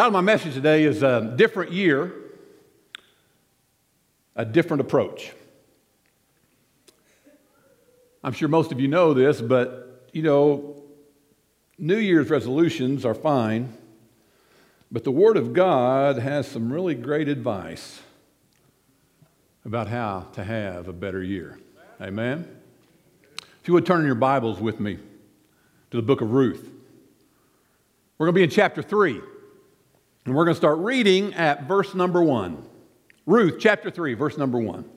title of my message today is a different year, a different approach. I'm sure most of you know this, but you know, New Year's resolutions are fine, but the Word of God has some really great advice about how to have a better year. Amen? If you would turn in your Bibles with me to the book of Ruth. We're going to be in chapter 3, and we're going to start reading at verse number 1. Ruth, chapter 3, verse number 1.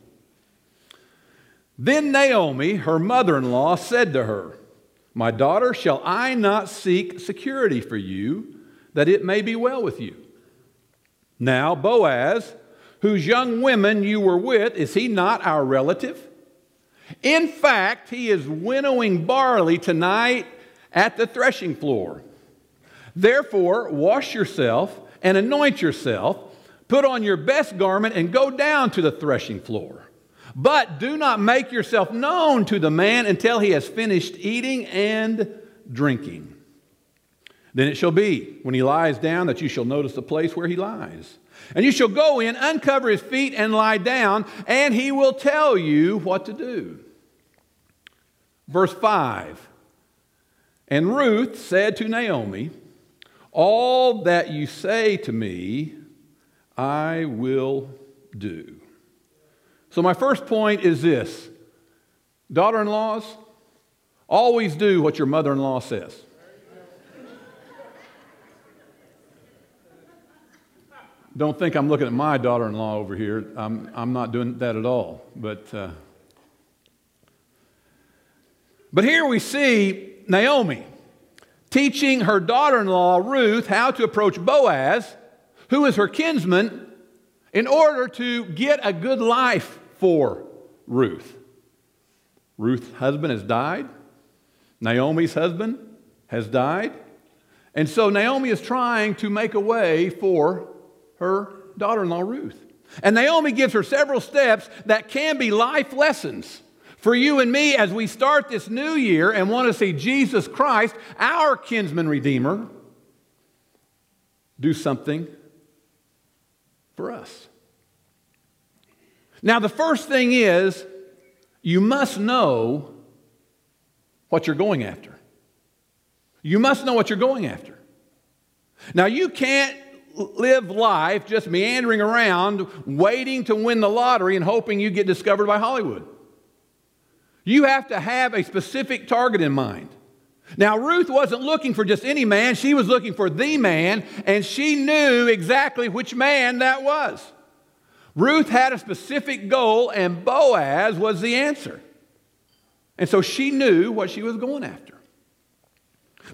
Then Naomi, her mother in law, said to her, My daughter, shall I not seek security for you, that it may be well with you? Now, Boaz, whose young women you were with, is he not our relative? In fact, he is winnowing barley tonight at the threshing floor. Therefore, wash yourself and anoint yourself, put on your best garment, and go down to the threshing floor. But do not make yourself known to the man until he has finished eating and drinking. Then it shall be, when he lies down, that you shall notice the place where he lies. And you shall go in, uncover his feet, and lie down, and he will tell you what to do. Verse 5 And Ruth said to Naomi, All that you say to me, I will do. So, my first point is this daughter in laws, always do what your mother in law says. Don't think I'm looking at my daughter in law over here. I'm, I'm not doing that at all. But, uh, but here we see Naomi teaching her daughter in law, Ruth, how to approach Boaz, who is her kinsman, in order to get a good life for Ruth. Ruth's husband has died, Naomi's husband has died. And so Naomi is trying to make a way for her daughter in law, Ruth. And Naomi gives her several steps that can be life lessons for you and me as we start this new year and want to see Jesus Christ, our kinsman redeemer, do something for us. Now, the first thing is you must know what you're going after. You must know what you're going after. Now, you can't live life just meandering around, waiting to win the lottery and hoping you get discovered by Hollywood. You have to have a specific target in mind. Now, Ruth wasn't looking for just any man, she was looking for the man, and she knew exactly which man that was. Ruth had a specific goal, and Boaz was the answer. And so she knew what she was going after.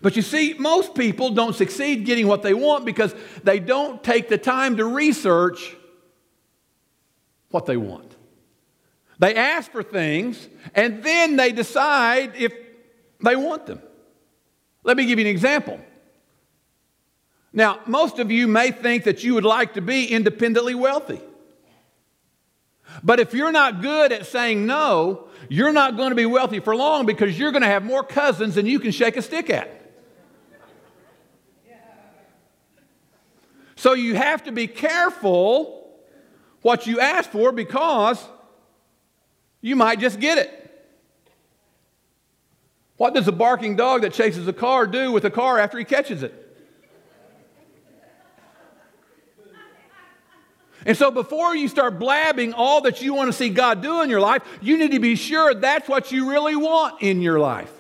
But you see, most people don't succeed getting what they want because they don't take the time to research what they want. They ask for things and then they decide if they want them. Let me give you an example. Now, most of you may think that you would like to be independently wealthy. But if you're not good at saying no, you're not going to be wealthy for long because you're going to have more cousins than you can shake a stick at. So you have to be careful what you ask for because you might just get it. What does a barking dog that chases a car do with a car after he catches it? And so, before you start blabbing all that you want to see God do in your life, you need to be sure that's what you really want in your life.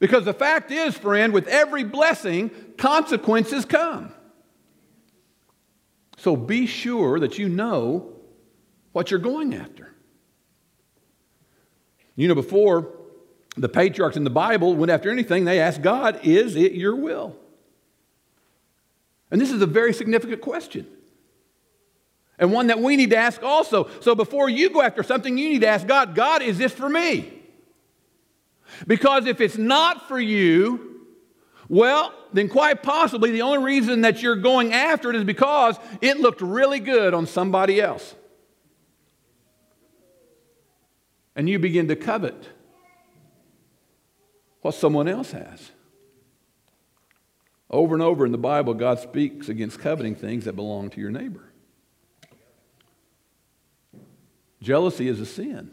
Because the fact is, friend, with every blessing, consequences come. So be sure that you know what you're going after. You know, before the patriarchs in the Bible went after anything, they asked God, Is it your will? And this is a very significant question. And one that we need to ask also. So before you go after something, you need to ask God, God, is this for me? Because if it's not for you, well, then quite possibly the only reason that you're going after it is because it looked really good on somebody else. And you begin to covet what someone else has. Over and over in the Bible, God speaks against coveting things that belong to your neighbor. Jealousy is a sin.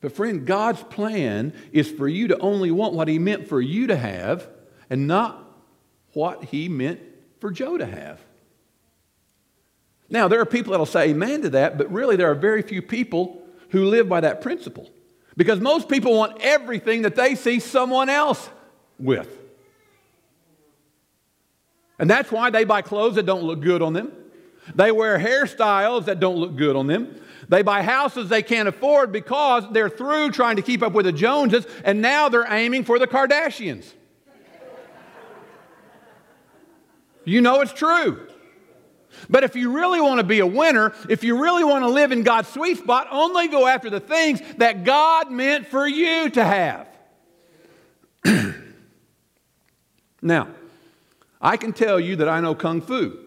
But, friend, God's plan is for you to only want what He meant for you to have and not what He meant for Joe to have. Now, there are people that'll say amen to that, but really there are very few people who live by that principle. Because most people want everything that they see someone else with. And that's why they buy clothes that don't look good on them. They wear hairstyles that don't look good on them. They buy houses they can't afford because they're through trying to keep up with the Joneses and now they're aiming for the Kardashians. you know it's true. But if you really want to be a winner, if you really want to live in God's sweet spot, only go after the things that God meant for you to have. now, I can tell you that I know Kung Fu.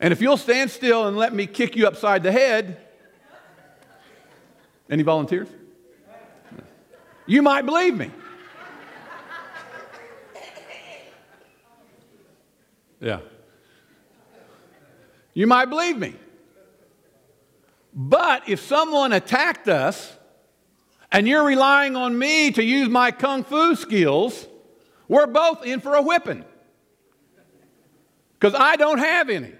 And if you'll stand still and let me kick you upside the head, any volunteers? You might believe me. Yeah. You might believe me. But if someone attacked us and you're relying on me to use my kung fu skills, we're both in for a whipping. Because I don't have any.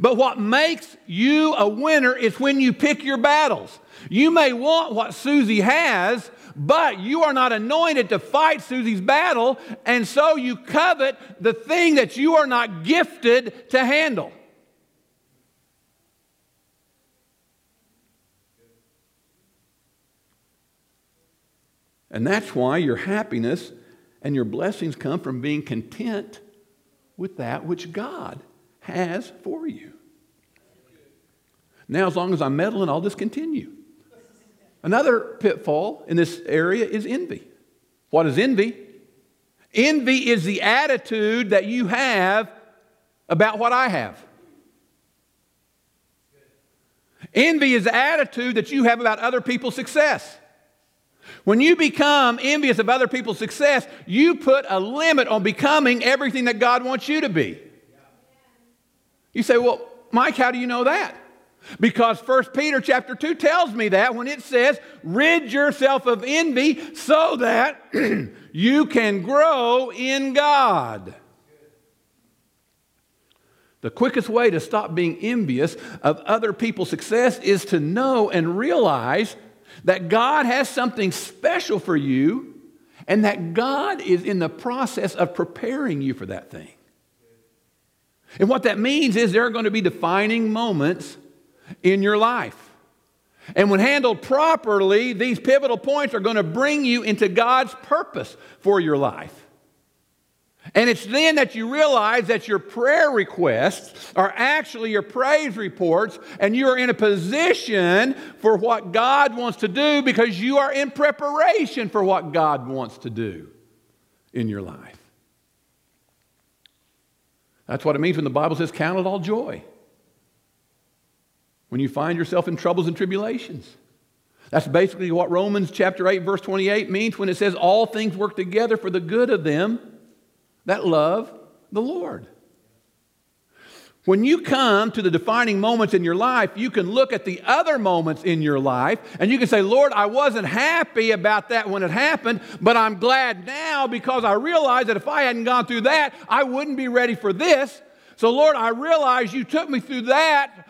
But what makes you a winner is when you pick your battles. You may want what Susie has, but you are not anointed to fight Susie's battle, and so you covet the thing that you are not gifted to handle. And that's why your happiness and your blessings come from being content with that which God has for you. Now, as long as I'm meddling, I'll just continue. Another pitfall in this area is envy. What is envy? Envy is the attitude that you have about what I have. Envy is the attitude that you have about other people's success. When you become envious of other people's success, you put a limit on becoming everything that God wants you to be. You say, "Well, Mike, how do you know that?" Because 1 Peter chapter 2 tells me that when it says, "Rid yourself of envy so that you can grow in God." The quickest way to stop being envious of other people's success is to know and realize that God has something special for you and that God is in the process of preparing you for that thing. And what that means is there are going to be defining moments in your life. And when handled properly, these pivotal points are going to bring you into God's purpose for your life. And it's then that you realize that your prayer requests are actually your praise reports, and you are in a position for what God wants to do because you are in preparation for what God wants to do in your life. That's what it means when the Bible says, Count it all joy. When you find yourself in troubles and tribulations. That's basically what Romans chapter 8, verse 28 means when it says, All things work together for the good of them that love the Lord. When you come to the defining moments in your life, you can look at the other moments in your life and you can say, Lord, I wasn't happy about that when it happened, but I'm glad now because I realize that if I hadn't gone through that, I wouldn't be ready for this. So, Lord, I realize you took me through that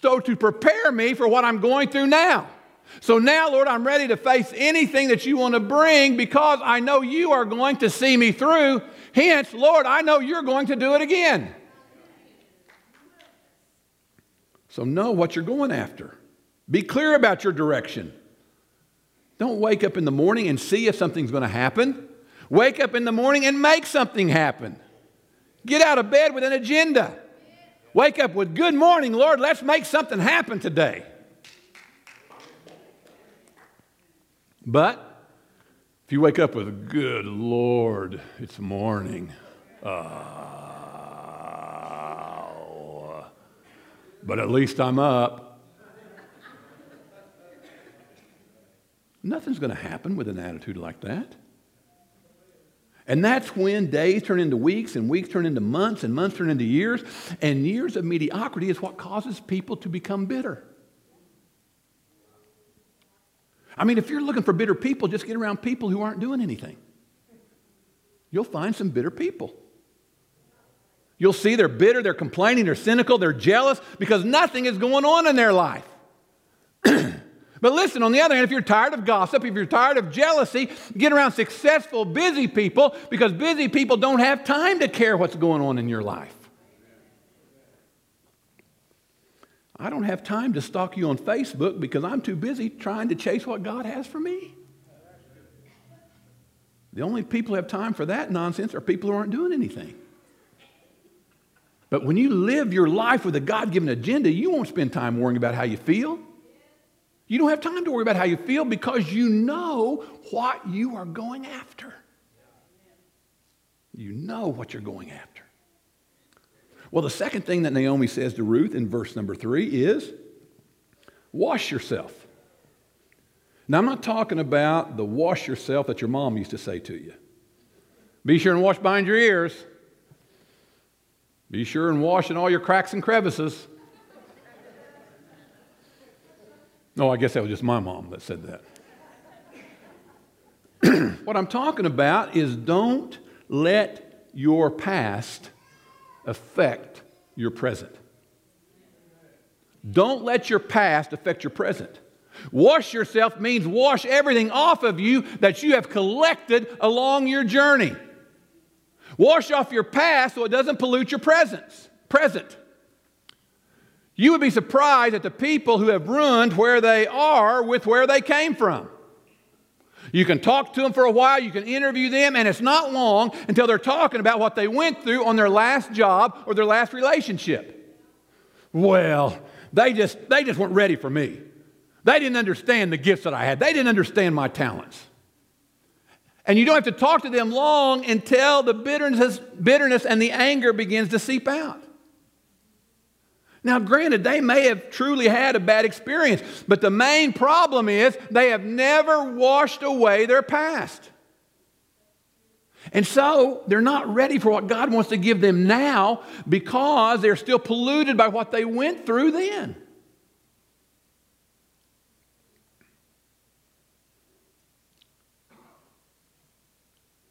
so to prepare me for what I'm going through now. So now, Lord, I'm ready to face anything that you want to bring because I know you are going to see me through Hence, Lord, I know you're going to do it again. So know what you're going after. Be clear about your direction. Don't wake up in the morning and see if something's going to happen. Wake up in the morning and make something happen. Get out of bed with an agenda. Wake up with, Good morning, Lord, let's make something happen today. But if you wake up with, good Lord, it's morning. Oh, but at least I'm up. Nothing's going to happen with an attitude like that. And that's when days turn into weeks and weeks turn into months and months turn into years. And years of mediocrity is what causes people to become bitter. I mean, if you're looking for bitter people, just get around people who aren't doing anything. You'll find some bitter people. You'll see they're bitter, they're complaining, they're cynical, they're jealous because nothing is going on in their life. but listen, on the other hand, if you're tired of gossip, if you're tired of jealousy, get around successful, busy people because busy people don't have time to care what's going on in your life. I don't have time to stalk you on Facebook because I'm too busy trying to chase what God has for me. The only people who have time for that nonsense are people who aren't doing anything. But when you live your life with a God given agenda, you won't spend time worrying about how you feel. You don't have time to worry about how you feel because you know what you are going after. You know what you're going after. Well, the second thing that Naomi says to Ruth in verse number three is wash yourself. Now, I'm not talking about the wash yourself that your mom used to say to you. Be sure and wash behind your ears. Be sure and wash in all your cracks and crevices. No, I guess that was just my mom that said that. what I'm talking about is don't let your past affect your present. Don't let your past affect your present. Wash yourself means wash everything off of you that you have collected along your journey. Wash off your past so it doesn't pollute your presence, present. You would be surprised at the people who have ruined where they are with where they came from. You can talk to them for a while, you can interview them, and it's not long until they're talking about what they went through on their last job or their last relationship. Well, they just, they just weren't ready for me. They didn't understand the gifts that I had, they didn't understand my talents. And you don't have to talk to them long until the bitterness, bitterness and the anger begins to seep out. Now, granted, they may have truly had a bad experience, but the main problem is they have never washed away their past. And so they're not ready for what God wants to give them now because they're still polluted by what they went through then.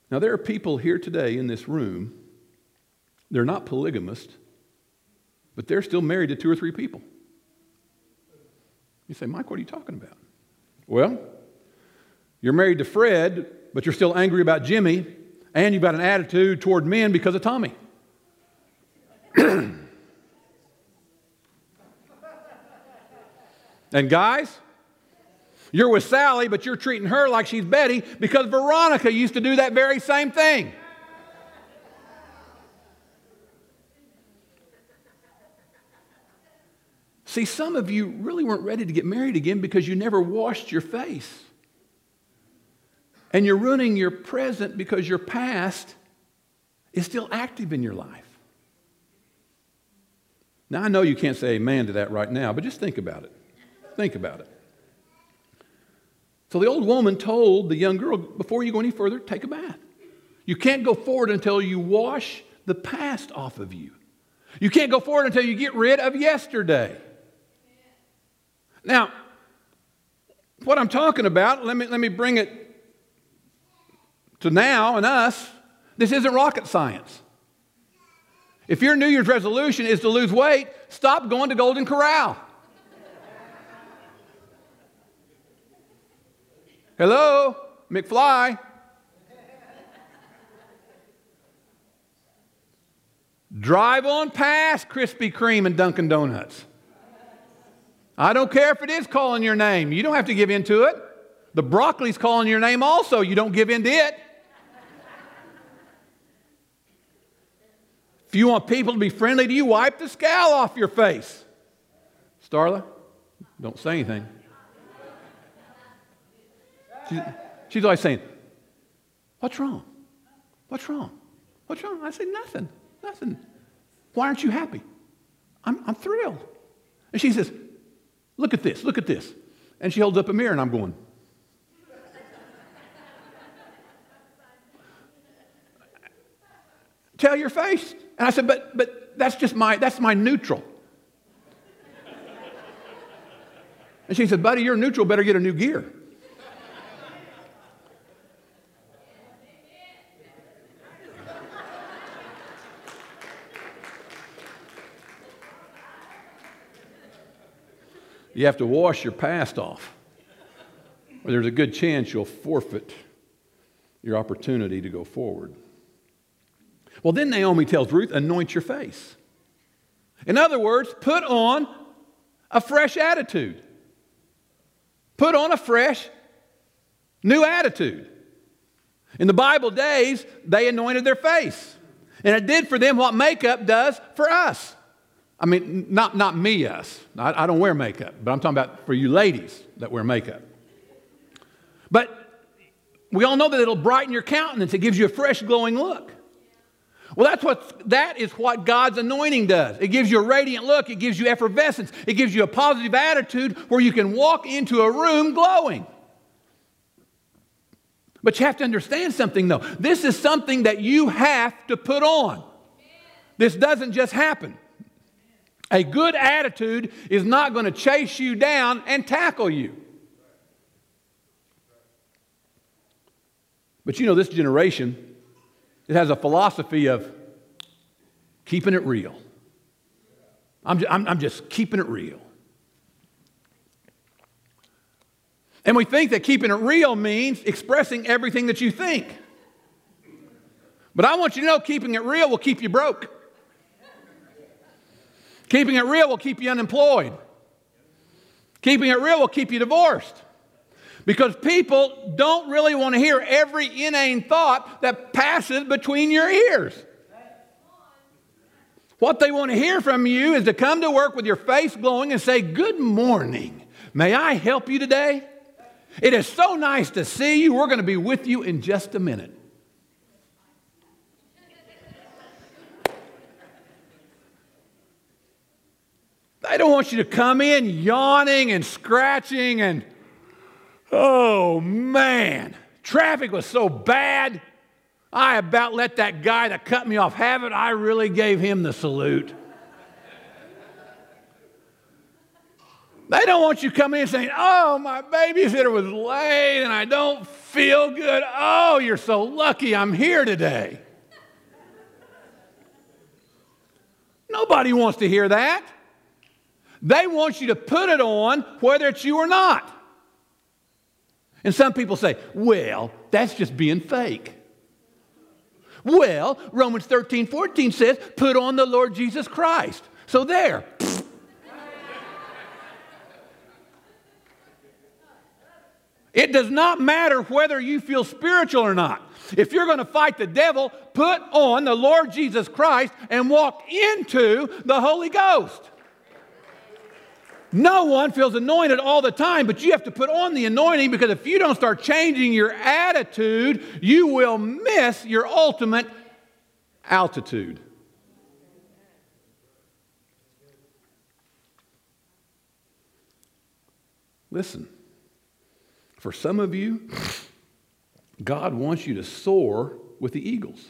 Now, there are people here today in this room, they're not polygamist, but they're still married to two or three people. You say, Mike, what are you talking about? Well, you're married to Fred, but you're still angry about Jimmy, and you've got an attitude toward men because of Tommy. and guys, you're with Sally, but you're treating her like she's Betty because Veronica used to do that very same thing. See, some of you really weren't ready to get married again because you never washed your face. And you're ruining your present because your past is still active in your life. Now, I know you can't say amen to that right now, but just think about it. Think about it. So the old woman told the young girl, before you go any further, take a bath. You can't go forward until you wash the past off of you. You can't go forward until you get rid of yesterday. Now, what I'm talking about, let me, let me bring it to now and us. This isn't rocket science. If your New Year's resolution is to lose weight, stop going to Golden Corral. Hello, McFly. Drive on past Krispy Kreme and Dunkin' Donuts. I don't care if it is calling your name. You don't have to give in to it. The broccoli's calling your name also. You don't give in to it. If you want people to be friendly to you, wipe the scowl off your face. Starla, don't say anything. she's always saying, What's wrong? What's wrong? What's wrong? I say, Nothing, nothing. Why aren't you happy? I'm, I'm thrilled. And she says, Look at this, look at this. And she holds up a mirror, and I'm going, tell your face. And I said, but, but that's just my, that's my neutral. And she said, buddy, you're neutral, better get a new gear. You have to wash your past off, or there's a good chance you'll forfeit your opportunity to go forward. Well, then Naomi tells Ruth, anoint your face. In other words, put on a fresh attitude. Put on a fresh, new attitude. In the Bible days, they anointed their face. And it did for them what makeup does for us. I mean, not, not me, us. I, I don't wear makeup, but I'm talking about for you ladies that wear makeup. But we all know that it'll brighten your countenance, it gives you a fresh, glowing look. Well, that's what, that is what God's anointing does. It gives you a radiant look, it gives you effervescence, it gives you a positive attitude where you can walk into a room glowing. But you have to understand something, though. This is something that you have to put on. This doesn't just happen. A good attitude is not going to chase you down and tackle you. But you know, this generation, it has a philosophy of keeping it real. I'm, just, I'm, I'm just keeping it real. And we think that keeping it real means expressing everything that you think. But I want you to know keeping it real will keep you broke. Keeping it real will keep you unemployed. Keeping it real will keep you divorced. Because people don't really want to hear every inane thought that passes between your ears. What they want to hear from you is to come to work with your face glowing and say, Good morning. May I help you today? It is so nice to see you. We're going to be with you in just a minute. They don't want you to come in yawning and scratching and, oh man, traffic was so bad. I about let that guy that cut me off have it. I really gave him the salute. They don't want you coming in saying, Oh, my babysitter was late and I don't feel good. Oh, you're so lucky I'm here today. Nobody wants to hear that. They want you to put it on whether it's you or not. And some people say, well, that's just being fake. Well, Romans 13, 14 says, put on the Lord Jesus Christ. So there. It does not matter whether you feel spiritual or not. If you're going to fight the devil, put on the Lord Jesus Christ and walk into the Holy Ghost. No one feels anointed all the time, but you have to put on the anointing because if you don't start changing your attitude, you will miss your ultimate altitude. Listen, for some of you, God wants you to soar with the eagles,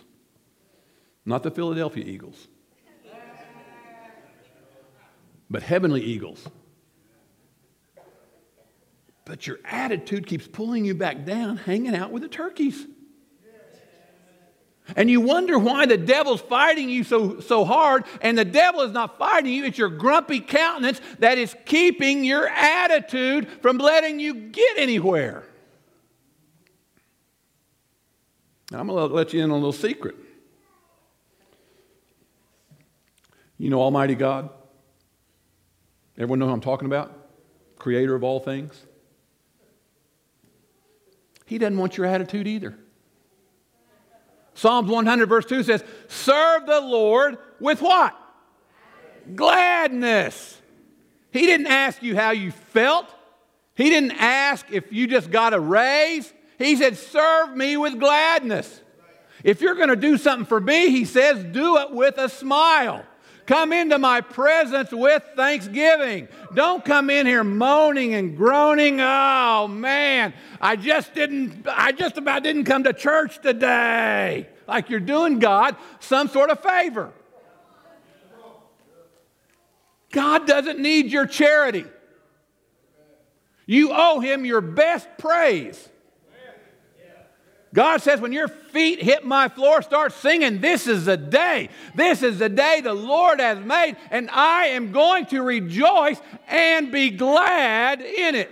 not the Philadelphia Eagles, but heavenly eagles but your attitude keeps pulling you back down, hanging out with the turkeys. And you wonder why the devil's fighting you so, so hard, and the devil is not fighting you. It's your grumpy countenance that is keeping your attitude from letting you get anywhere. Now, I'm going to let you in on a little secret. You know Almighty God? Everyone know who I'm talking about? Creator of all things? He doesn't want your attitude either. Psalms 100, verse 2 says, Serve the Lord with what? Gladness. He didn't ask you how you felt. He didn't ask if you just got a raise. He said, Serve me with gladness. If you're going to do something for me, he says, do it with a smile. Come into my presence with thanksgiving. Don't come in here moaning and groaning. Oh man, I just didn't, I just about didn't come to church today. Like you're doing God some sort of favor. God doesn't need your charity. You owe him your best praise. God says, when your feet hit my floor, start singing, This is the day. This is the day the Lord has made, and I am going to rejoice and be glad in it.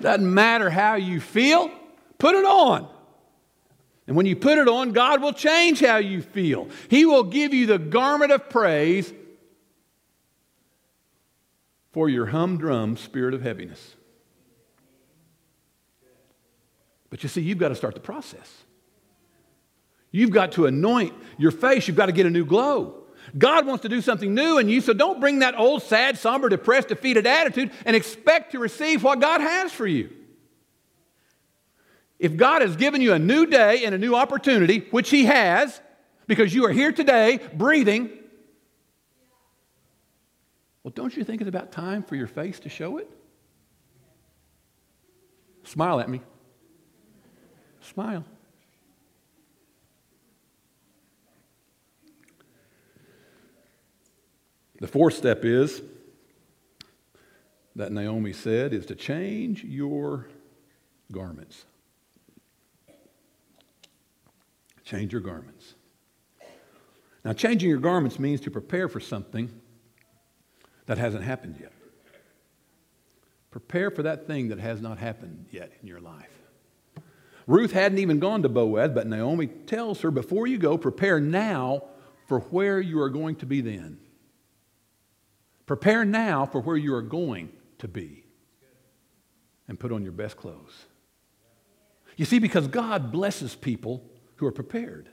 Doesn't matter how you feel, put it on. And when you put it on, God will change how you feel. He will give you the garment of praise for your humdrum spirit of heaviness. But you see, you've got to start the process. You've got to anoint your face, you've got to get a new glow. God wants to do something new in you, so don't bring that old, sad, somber, depressed, defeated attitude and expect to receive what God has for you. If God has given you a new day and a new opportunity, which He has, because you are here today, breathing, well, don't you think it's about time for your face to show it? Smile at me. Smile. The fourth step is that Naomi said is to change your garments. Change your garments. Now, changing your garments means to prepare for something that hasn't happened yet. Prepare for that thing that has not happened yet in your life. Ruth hadn't even gone to Boaz, but Naomi tells her, Before you go, prepare now for where you are going to be then. Prepare now for where you are going to be. And put on your best clothes. You see, because God blesses people who are prepared.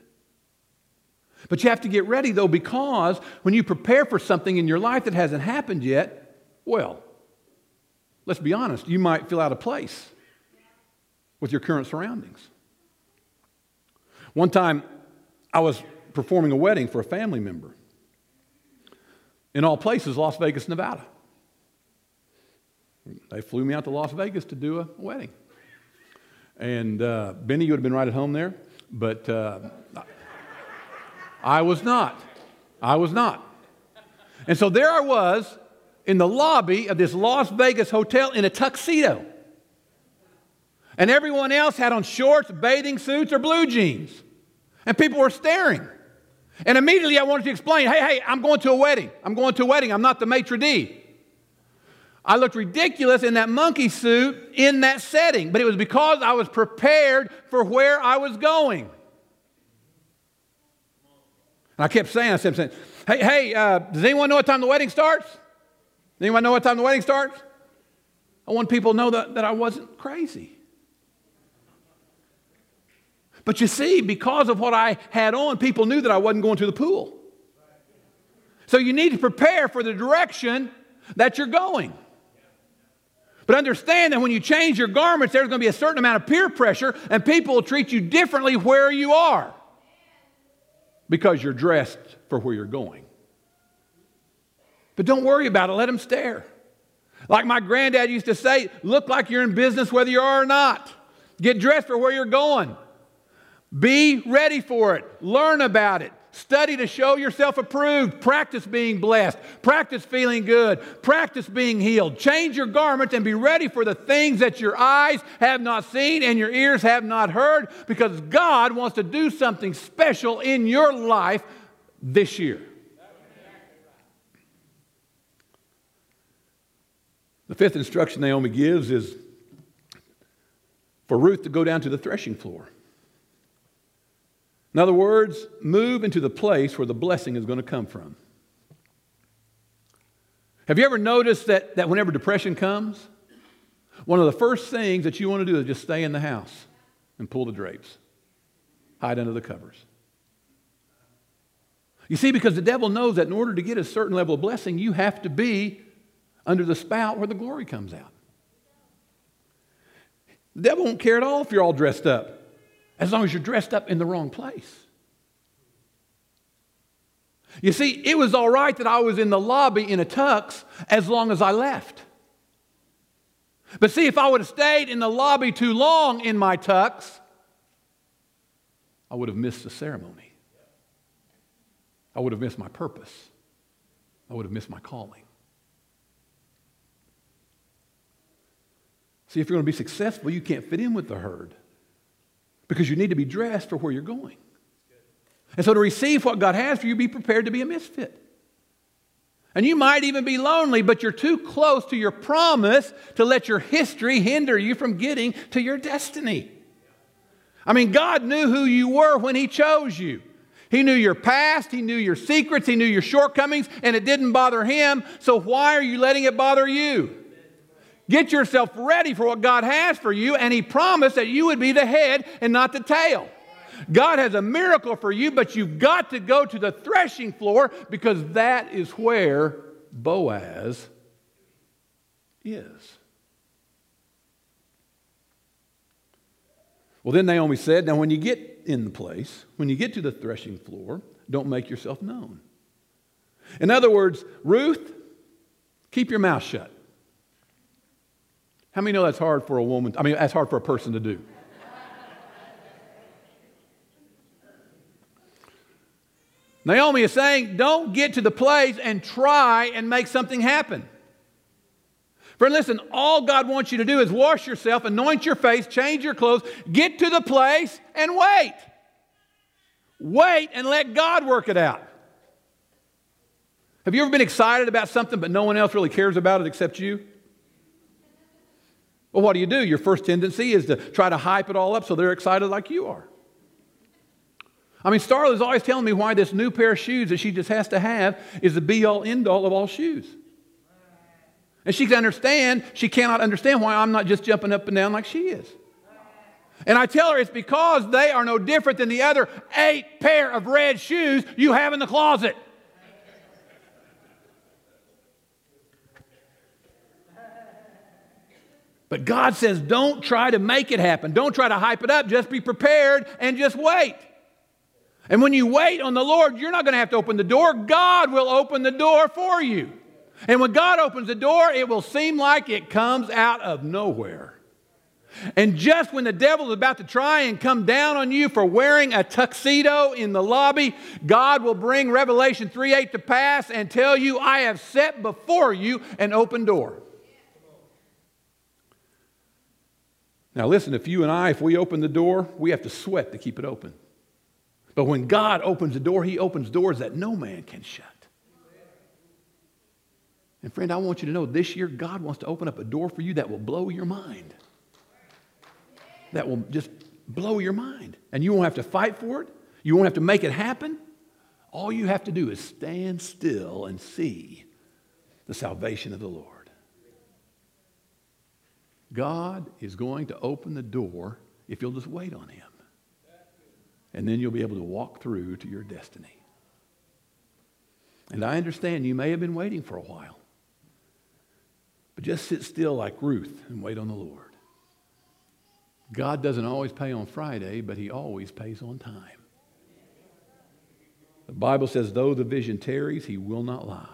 But you have to get ready, though, because when you prepare for something in your life that hasn't happened yet, well, let's be honest, you might feel out of place with your current surroundings. One time, I was performing a wedding for a family member. In all places, Las Vegas, Nevada. They flew me out to Las Vegas to do a wedding. And uh, Benny, you would have been right at home there, but uh, I was not. I was not. And so there I was in the lobby of this Las Vegas hotel in a tuxedo. And everyone else had on shorts, bathing suits, or blue jeans. And people were staring. And immediately I wanted to explain hey, hey, I'm going to a wedding. I'm going to a wedding. I'm not the maitre d'. I looked ridiculous in that monkey suit in that setting, but it was because I was prepared for where I was going. And I kept saying, I kept saying, hey, hey, uh, does anyone know what time the wedding starts? Does anyone know what time the wedding starts? I want people to know that, that I wasn't crazy. But you see, because of what I had on, people knew that I wasn't going to the pool. So you need to prepare for the direction that you're going. But understand that when you change your garments, there's going to be a certain amount of peer pressure, and people will treat you differently where you are because you're dressed for where you're going. But don't worry about it, let them stare. Like my granddad used to say, look like you're in business whether you are or not. Get dressed for where you're going. Be ready for it. Learn about it. Study to show yourself approved. Practice being blessed. Practice feeling good. Practice being healed. Change your garments and be ready for the things that your eyes have not seen and your ears have not heard because God wants to do something special in your life this year. The fifth instruction Naomi gives is for Ruth to go down to the threshing floor. In other words, move into the place where the blessing is going to come from. Have you ever noticed that, that whenever depression comes, one of the first things that you want to do is just stay in the house and pull the drapes, hide under the covers? You see, because the devil knows that in order to get a certain level of blessing, you have to be under the spout where the glory comes out. The devil won't care at all if you're all dressed up as long as you're dressed up in the wrong place. You see, it was all right that I was in the lobby in a tux as long as I left. But see, if I would have stayed in the lobby too long in my tux, I would have missed the ceremony. I would have missed my purpose. I would have missed my calling. See, if you're going to be successful, you can't fit in with the herd because you need to be dressed for where you're going. And so, to receive what God has for you, be prepared to be a misfit. And you might even be lonely, but you're too close to your promise to let your history hinder you from getting to your destiny. I mean, God knew who you were when He chose you. He knew your past, He knew your secrets, He knew your shortcomings, and it didn't bother Him. So, why are you letting it bother you? Get yourself ready for what God has for you, and He promised that you would be the head and not the tail. God has a miracle for you, but you've got to go to the threshing floor because that is where Boaz is. Well, then Naomi said, Now, when you get in the place, when you get to the threshing floor, don't make yourself known. In other words, Ruth, keep your mouth shut. How many know that's hard for a woman? I mean, that's hard for a person to do. Naomi is saying, don't get to the place and try and make something happen. Friend, listen, all God wants you to do is wash yourself, anoint your face, change your clothes, get to the place and wait. Wait and let God work it out. Have you ever been excited about something but no one else really cares about it except you? Well, what do you do? Your first tendency is to try to hype it all up so they're excited like you are. I mean, Starla is always telling me why this new pair of shoes that she just has to have is the be all end all of all shoes. And she can understand, she cannot understand why I'm not just jumping up and down like she is. And I tell her it's because they are no different than the other eight pair of red shoes you have in the closet. But God says, don't try to make it happen. Don't try to hype it up. Just be prepared and just wait. And when you wait on the Lord, you're not going to have to open the door. God will open the door for you. And when God opens the door, it will seem like it comes out of nowhere. And just when the devil is about to try and come down on you for wearing a tuxedo in the lobby, God will bring Revelation 3 8 to pass and tell you, I have set before you an open door. Now, listen, if you and I, if we open the door, we have to sweat to keep it open. But when God opens the door, He opens doors that no man can shut. And friend, I want you to know this year, God wants to open up a door for you that will blow your mind. That will just blow your mind. And you won't have to fight for it, you won't have to make it happen. All you have to do is stand still and see the salvation of the Lord. God is going to open the door if you'll just wait on Him. And then you'll be able to walk through to your destiny. And I understand you may have been waiting for a while, but just sit still like Ruth and wait on the Lord. God doesn't always pay on Friday, but He always pays on time. The Bible says, though the vision tarries, He will not lie.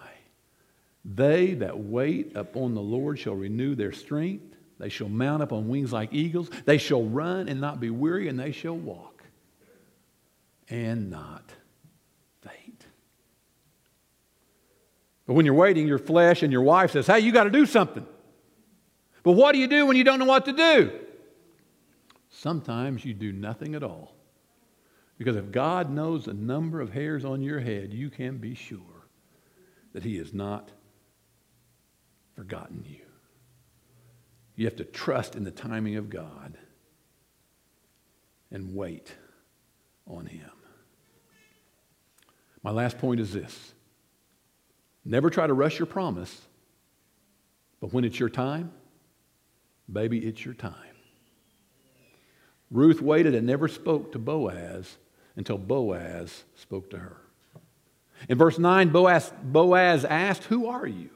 They that wait upon the Lord shall renew their strength. They shall mount up on wings like eagles. They shall run and not be weary, and they shall walk and not faint. But when you're waiting, your flesh and your wife says, Hey, you got to do something. But what do you do when you don't know what to do? Sometimes you do nothing at all. Because if God knows the number of hairs on your head, you can be sure that He has not forgotten you. You have to trust in the timing of God and wait on Him. My last point is this never try to rush your promise, but when it's your time, baby, it's your time. Ruth waited and never spoke to Boaz until Boaz spoke to her. In verse 9, Boaz, Boaz asked, Who are you?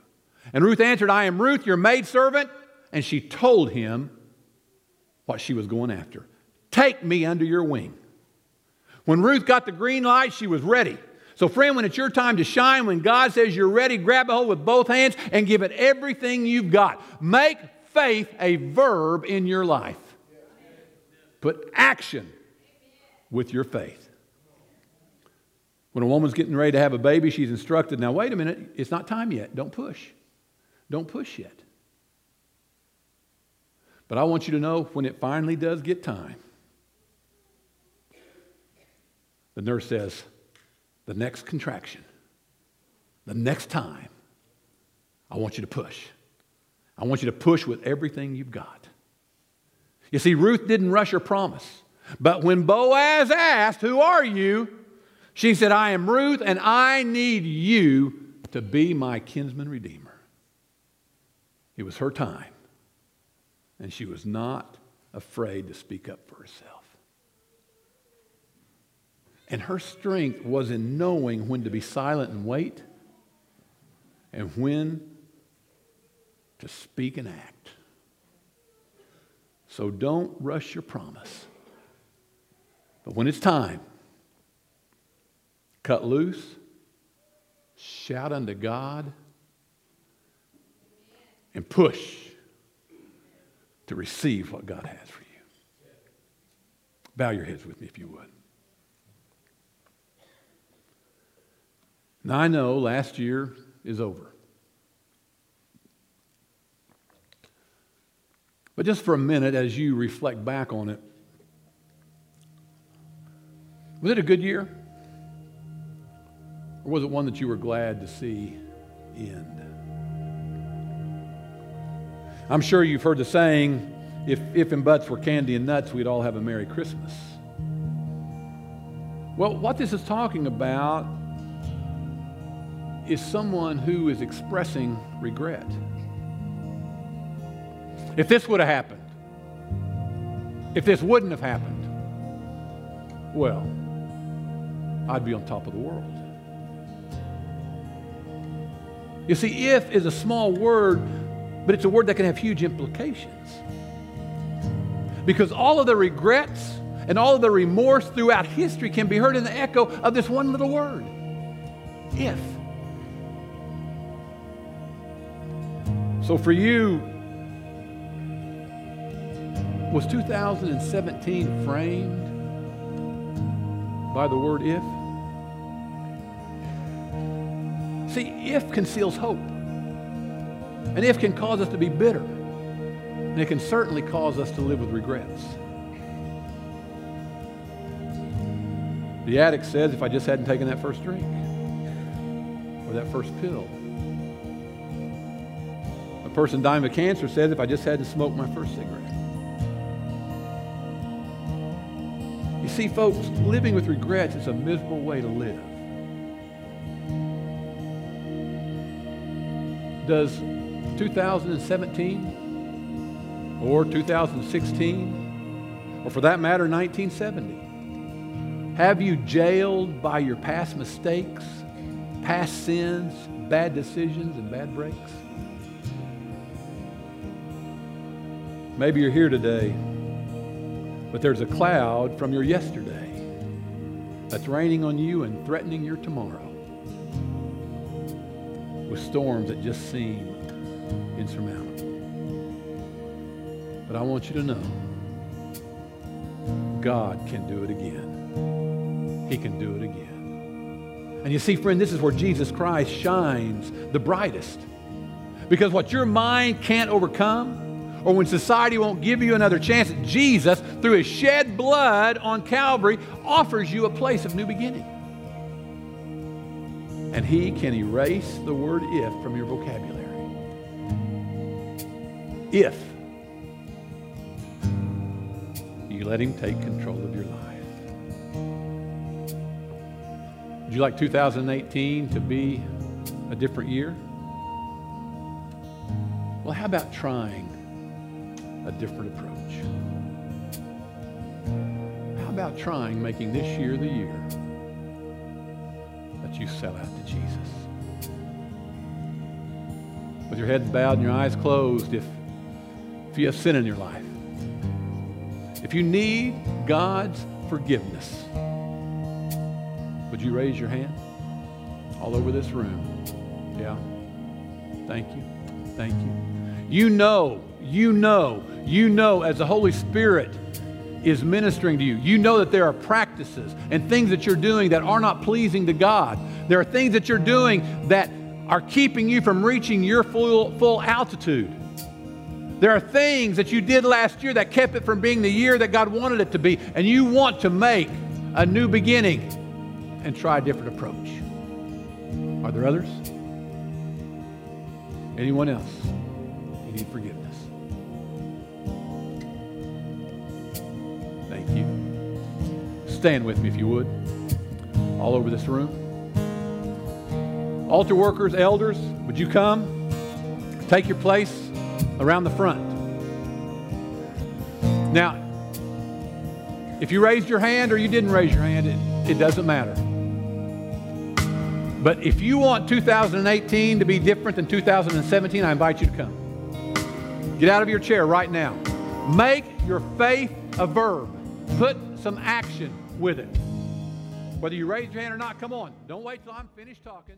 And Ruth answered, I am Ruth, your maidservant and she told him what she was going after. Take me under your wing. When Ruth got the green light, she was ready. So, friend, when it's your time to shine, when God says you're ready, grab a hold with both hands and give it everything you've got. Make faith a verb in your life. Put action with your faith. When a woman's getting ready to have a baby, she's instructed, now wait a minute, it's not time yet. Don't push. Don't push yet. But I want you to know when it finally does get time, the nurse says, the next contraction, the next time, I want you to push. I want you to push with everything you've got. You see, Ruth didn't rush her promise. But when Boaz asked, Who are you? she said, I am Ruth, and I need you to be my kinsman redeemer. It was her time, and she was not afraid to speak up for herself. And her strength was in knowing when to be silent and wait, and when to speak and act. So don't rush your promise. But when it's time, cut loose, shout unto God, and push to receive what God has for you. Bow your heads with me if you would. Now, I know last year is over. But just for a minute, as you reflect back on it, was it a good year? Or was it one that you were glad to see end? I'm sure you've heard the saying if, if and buts were candy and nuts, we'd all have a Merry Christmas. Well, what this is talking about is someone who is expressing regret. If this would have happened, if this wouldn't have happened, well, I'd be on top of the world. You see, if is a small word, but it's a word that can have huge implications. Because all of the regrets and all of the remorse throughout history can be heard in the echo of this one little word if. So for you, was 2017 framed by the word if? See, if conceals hope. And if can cause us to be bitter. And it can certainly cause us to live with regrets. The addict says, if I just hadn't taken that first drink or that first pill. A person dying of cancer says, if I just hadn't smoked my first cigarette. You see, folks, living with regrets is a miserable way to live. Does 2017 or 2016, or for that matter, 1970, have you jailed by your past mistakes, past sins, bad decisions, and bad breaks? Maybe you're here today but there's a cloud from your yesterday that's raining on you and threatening your tomorrow with storms that just seem insurmountable. But I want you to know God can do it again. He can do it again. And you see, friend, this is where Jesus Christ shines the brightest. Because what your mind can't overcome, or when society won't give you another chance, Jesus, through his shed blood on Calvary, offers you a place of new beginning. And he can erase the word if from your vocabulary. If you let him take control of your life. Would you like 2018 to be a different year? Well, how about trying a different approach. How about trying making this year the year that you sell out to Jesus? With your heads bowed and your eyes closed, if, if you have sin in your life, if you need God's forgiveness, would you raise your hand? all over this room. Yeah. Thank you. Thank you. You know, you know, you know as the Holy Spirit is ministering to you. You know that there are practices and things that you're doing that are not pleasing to God. There are things that you're doing that are keeping you from reaching your full, full altitude. There are things that you did last year that kept it from being the year that God wanted it to be, and you want to make a new beginning and try a different approach. Are there others? Anyone else? You need forgiveness. Thank you. Stand with me if you would, all over this room. Altar workers, elders, would you come? Take your place around the front. Now, if you raised your hand or you didn't raise your hand, it, it doesn't matter. But if you want 2018 to be different than 2017, I invite you to come. Get out of your chair right now. Make your faith a verb. Put some action with it. Whether you raise your hand or not, come on. Don't wait till I'm finished talking.